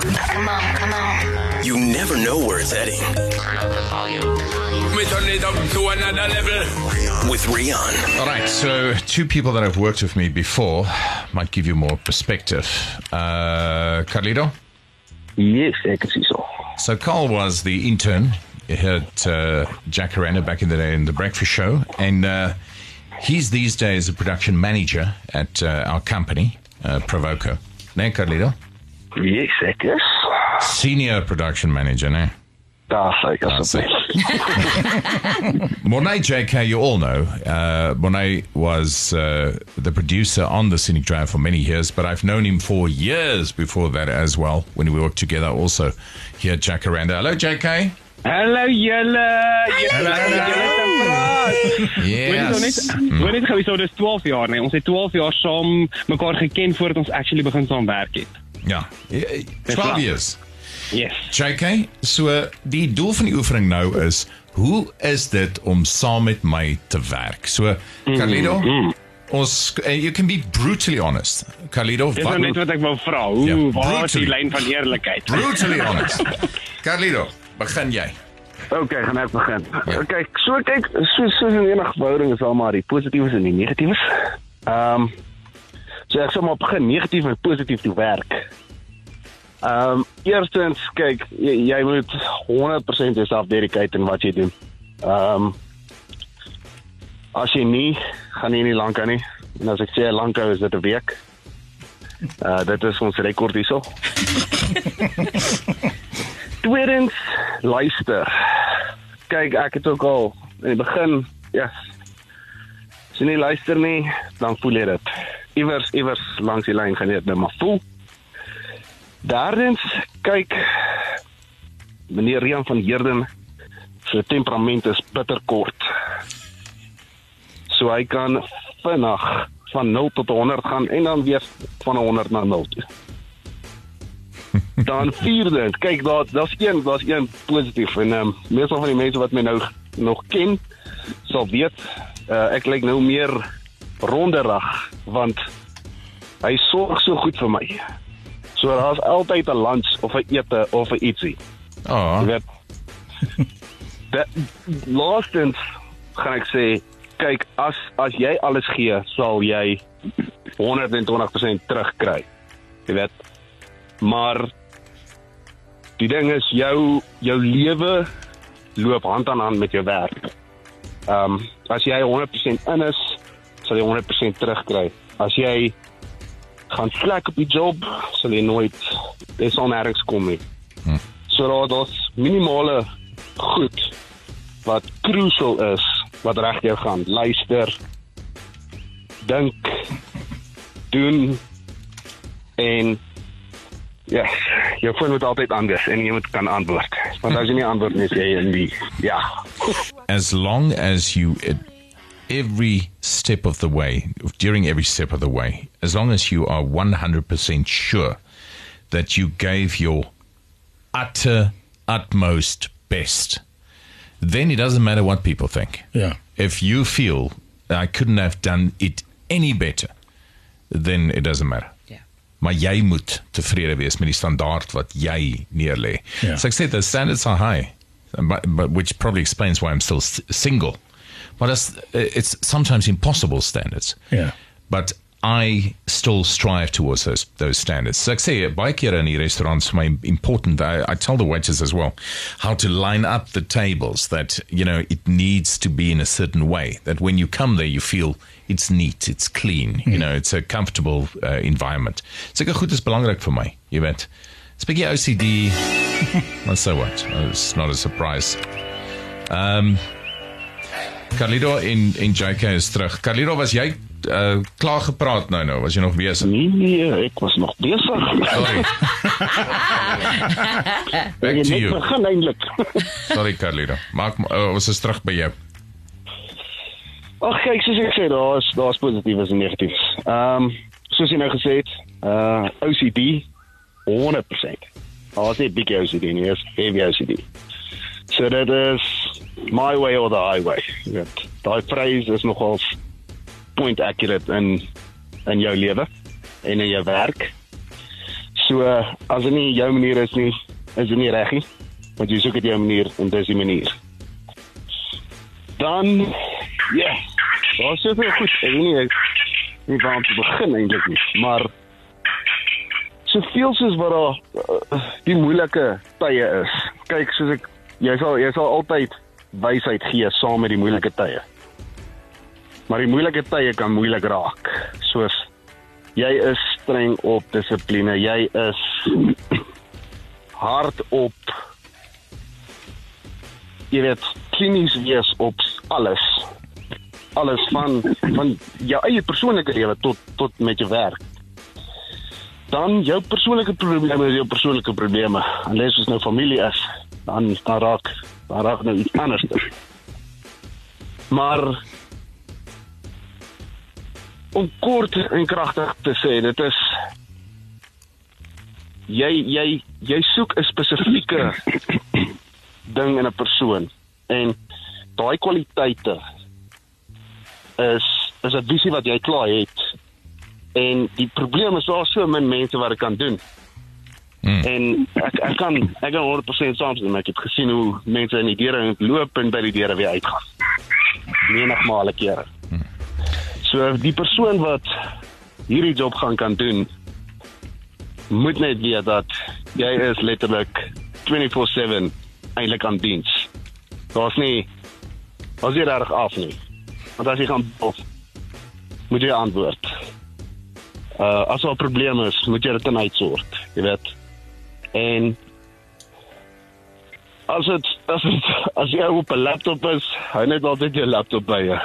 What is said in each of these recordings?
Come on, come on. You never know where it's heading. We turn it up to another level. With Rian. All right, so two people that have worked with me before might give you more perspective. Uh, Carlito? Yes, ek is hierso. So Carl was the intern here at uh, Jacaranda back in the day in the Breakfast Show, and uh, he's these days a production manager at uh, our company, uh, Provoco. Ne, Carlito? Yes, ek is. Senior production manager, ne? Daar sê ek Daar sê. asseblief. Monet JK, you all know. Uh, Monet was uh, the producer on the Scenic Drive for many years, but I've known him for years before that as well, when we worked together also here at Jacaranda. Hello, JK. Hallo julle. Julle julle te praat. Yes. Hoor net gou so dis 12 jaar nee. Ons het 12 jaar saam mekaar geken voordat ons actually begin saam werk het. Ja. Eh, 12 waar. years. Yes. JK, so die doel van die oefening nou is, hoe is dit om saam met my te werk? So, Carlito, ons, uh, you can be brutally honest. Carlito, Dis nou net wat ek wou vra. Hoe Ja, waar is die brutally. lyn van eerlikheid? brutally honest. Carlito, begin jy. Okay, gaan ek begin. Ja. Okay, so kyk, so so in enige verhouding is daar maar die positiefs en die negatiefs. Ehm um, so ek sal maar begin negatief en positief toe werk. Ehm um, eerstens kyk, jy, jy moet 100% jouself dedicate in wat jy doen. Ehm um, as jy nie, gaan jy nie lank aan nie. En as ek sê lank hou is dit 'n week. Uh dit is ons rekord hierso. Tweedens, luister. Kyk, ek het ook al in die begin, ja. As jy nie luister nie, dan voel jy dit. Iewers iewers langs die lyn dit nou maar voel. Derdens, kyk meneer Rian van Heerden se temperament is bitterkort. So hy kan vinnig van 0 tot 100 gaan en dan weer van 100 na 0 toe. Dan vierde, kyk daar daar's een, daar's een positief en ehm um, meestal van die mense wat my nou nog ken sal weet uh, ek lyk nou meer ronderig want hy sorg so goed vir my. So daar's altyd 'n lunch of 'n ete of 'n ietsie. Oh, Jy weet. Dat laastens gaan ek sê, kyk as as jy alles gee, sal jy 120% terugkry. Jy weet. Maar die ding is jou jou lewe loop hand aan hand met jou werk. Ehm um, as jy 100% in is, sal jy 100% terugkry. As jy gaan slack op die job, sal jy nooit dis onherks kom nie. So daar daar's minimale goed wat crucial is wat reg jou gaan. Luister. Dink. Doen en ja, jou foon moet altyd aan wees en jy moet kan antwoord. Want as jy nie antwoord nie, is jy in die ja. as long as you, at every step of the way, during every step of the way, as long as you are 100% sure that you gave your utter, utmost best, then it doesn't matter what people think. Ja. If you feel I couldn't have done it any better, then it doesn't matter. Ja. Maar jy moet tevrede wees met die standaard wat jy neerlê. Ja. So ek sê the standards are high, but, but which probably explains why I'm still single. But it's, it's sometimes impossible standards. Ja. But I still strive towards those those standards. So ek sê baie kere in die restaurants my important. I, I tell the waiters as well how to line up the tables. That you know it needs to be in a certain way. That when you come there, you feel it's neat, it's clean. You know, it's a comfortable uh, environment. Sulke goed is belangrik vir my. Jy weet. It's bietjie OCD. well, so what? It's not a surprise. Um, Carlito en en JK is terug. Carlito, was jy uh, klaar gepraat nou nou? Was jy nog besig? Nee, nee, ek was nog besig. Sorry. Ek Back het to you. begin eintlik. Sorry Carlito. Maak uh, ons is terug by jou. Ag kyk, soos ek sê, daar's daar's positiefs en negatiefs. Ehm um, soos jy nou gesê het, uh OCD 100%. Daar's nie big OCD nie, dis heavy OCD. So dit is my way or the highway. Ja, daai phrase is nogal point accurate in in jou lewe en in jou werk. So as dit nie jou manier is nie, is dit nie reg nie. Want jy soek dit jou manier en dis die manier. Dan ja, yeah, daar is soveel goed. Ek weet nie ek nie waar om te begin eintlik nie, maar soveel soos wat daar uh, die moeilike tye is. Kyk, soos ek jy sal jy sal altyd wysheid gee saam met die moeilike tye. Maar die moeilike tye kan moeilik raak. Soos jy is streng op dissipline, jy is hard op jy weet klinies wees op alles. Alles van van jou eie persoonlike lewe tot tot met jou werk. Dan jou persoonlike probleme is jou persoonlike probleme. Alles is nou familie is, dan dan raak dan raak nou iets anders. Maar om kort en kragtig te sê, dit is jy jy jy soek 'n spesifieke ding in 'n persoon en daai kwaliteite is is 'n visie wat jy klaar het. En die probleem is daar so min mense wat dit kan doen. Hmm. En ek ek kan ek kan 100% saamstem. Ek het gesien hoe mense in die deure loop en by die deure weer uitgaan. Menigmale kere. So die persoon wat hierdie job gaan kan doen moet net weet dat jy is letterlik 24/7 eintlik aan diens. Daar's nie as jy reg af nie. Want as jy gaan of moet jy antwoord. Uh as daar 'n probleem is, moet jy dit dan uitsort, jy weet. En as dit as dit as jy op 'n laptop is, hou net altyd jou laptop by jou.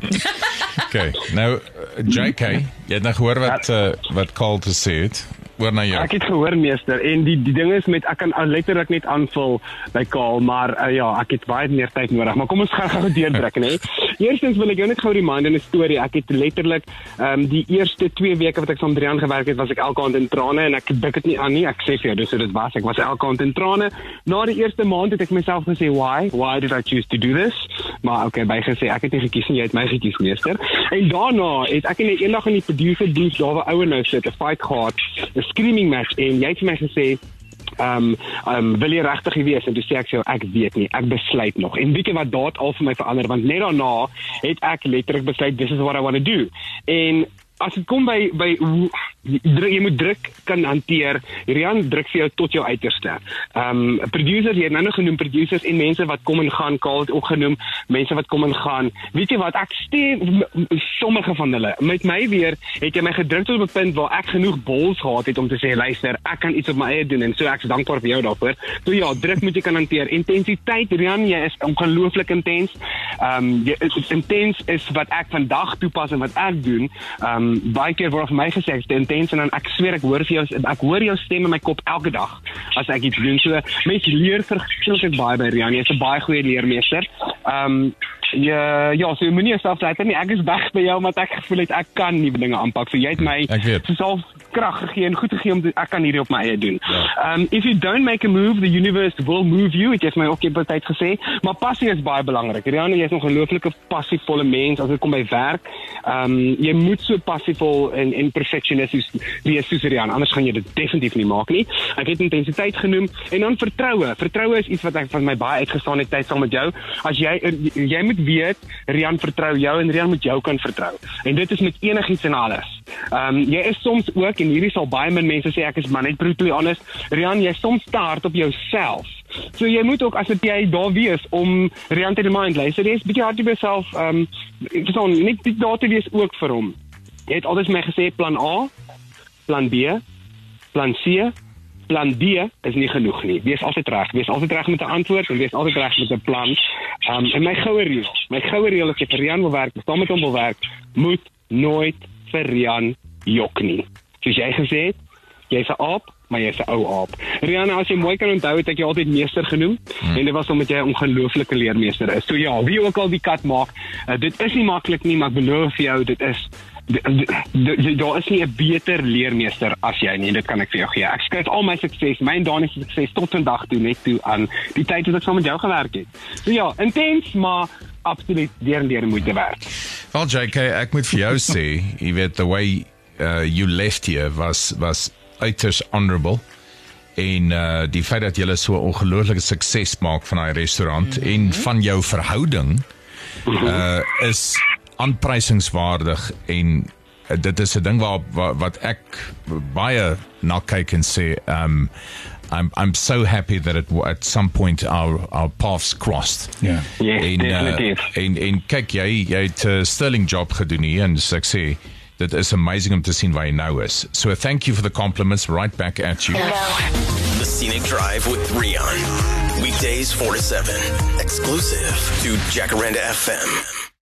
Okay. Nou JK, jy het nou gehoor wat uh, wat Carl te sê het. Oor na jou. Ek het gehoor meester en die die ding is met ek kan letterlik net aanvul by Kaal maar uh, ja ek het baie meer tyd nodig maar kom ons gaan gou deurdruk nê. Eerstens wil ek jou net gou remind in 'n storie ek het letterlik ehm um, die eerste 2 weke wat ek saam Drian gewerk het was ek elke aand in trane en ek dik dit nie aan nie ek sê vir jou dis hoe dit was ek was elke aand in trane. Na die eerste maand het ek myself gesê why why did I choose to do this? Maar okay by gesê ek het nie gekies nie jy het my gekies meester. En daarna het ek net eendag in die producer booth daar waar ouer nou sit 'n fight gehad 'n screaming match en jy het vir my gesê Ehm um, ehm um, wil jy regtig wees? En toe sê ek vir jou ek weet nie ek besluit nog. En weet jy wat daad al vir my verander want net daarna het ek letterlik besluit this is what I want to do. En as dit kom by by hoe druk, jy moet druk kan hanteer. Rian druk vir jou tot jou uiterste. Ehm um, producers, jy het nou nog genoem producers en mense wat kom en gaan, Kaal het ook genoem, mense wat kom en gaan. Weet jy wat, ek stem sommige van hulle. Met my weer het jy my gedruk tot 'n punt waar ek genoeg bols gehad het om te sê luister, ek kan iets op my eie doen en so ek's dankbaar vir jou daarvoor. So ja, druk moet jy kan hanteer. Intensiteit, Rian, jy is ongelooflik intens. Ehm um, jy is intens is wat ek vandag toepas en wat ek doen. Ehm um, baie keer word vir my gesê ek's en dan ek sweer ek hoor vir jou ek hoor jou stem in my kop elke dag as ek iets doen. So mense leer verskriklik baie by Rian. Jy's 'n baie goeie leermeester. Ehm um, Ja, ja, so moenie jouself laat nie. Ek is weg by jou omdat ek gevoel het ek kan nuwe dinge aanpak. So jy het my Ek weet. Krag gegee en goed gegee om ek kan hierdie op my eie doen. Um if you don't make a move, the universe will move you. Dit het my ook eendag tyd gesê, maar passie is baie belangrik. Rihanna, jy's 'n ongelooflike passievolle mens as dit kom by werk. Um jy moet so passievol en en perfeksionisties wees soos Rihanna, anders gaan jy dit definitief nie maak nie. Ek het intensiteit genoem en dan vertroue. Vertroue is iets wat ek van my baie uitgestaan het tyd saam met jou. As jy jy moet weet Rian vertrou jou en Rian moet jou kan vertrou. En dit is met enigiets en alles. Ehm um, jy is soms ook en hierdie sal baie min mense sê ek is maar net brutally honest. Rian, jy is soms hard op jouself. So jy moet ook as dit jy daar wees om Rian te remind, luister, jy's bietjie hard op jouself. Ehm um, verstaan, net dit daar te wees ook vir hom. Jy het altyd my gesê plan A, plan B, plan C, plan D is nie genoeg nie. Wees altyd reg. Wees altyd reg met 'n antwoord en wees altyd reg met 'n plan. Um en my goue reël, my goue reël is jy vir Rian wil werk, staan met hom wil werk, moet nooit vir Rian jok nie. Soos jy gesê het, jy's 'n aap, maar jy's 'n ou aap. Rian, as jy mooi kan onthou, het ek jou altyd meester genoem hmm. en dit was omdat jy 'n ongelooflike leermeester is. So ja, wie ook al die kat maak, uh, dit is nie maklik nie, maar ek beloof vir jou, dit is daar is nie 'n beter leermeester as jy nie, dit kan ek vir jou gee. Ek skryf al my sukses, my en Dani se sukses tot vandag toe net toe aan die tyd wat ek saam met jou gewerk het. So ja, intens, maar absoluut deur en deur moeite werd. Wel JK, ek moet vir jou sê, jy weet the way uh, you left here was was uiters honorable en uh die feit dat jy so ongelooflike sukses maak van daai restaurant mm -hmm. en van jou verhouding uh is aanprysingswaardig en uh, dit is 'n ding waar, waar wat ek baie na kyk en sê um I'm I'm so happy that it, at some point our our paths crossed. Ja. Yes, en, definitief. Uh, en en kyk jy jy het 'n uh, sterling job gedoen hier en so ek sê dit is amazing om te sien waar jy nou is. So thank you for the compliments right back at you. Hello. The Scenic Drive with Rion. Weekdays 4 to 7. Exclusive to Jacaranda FM.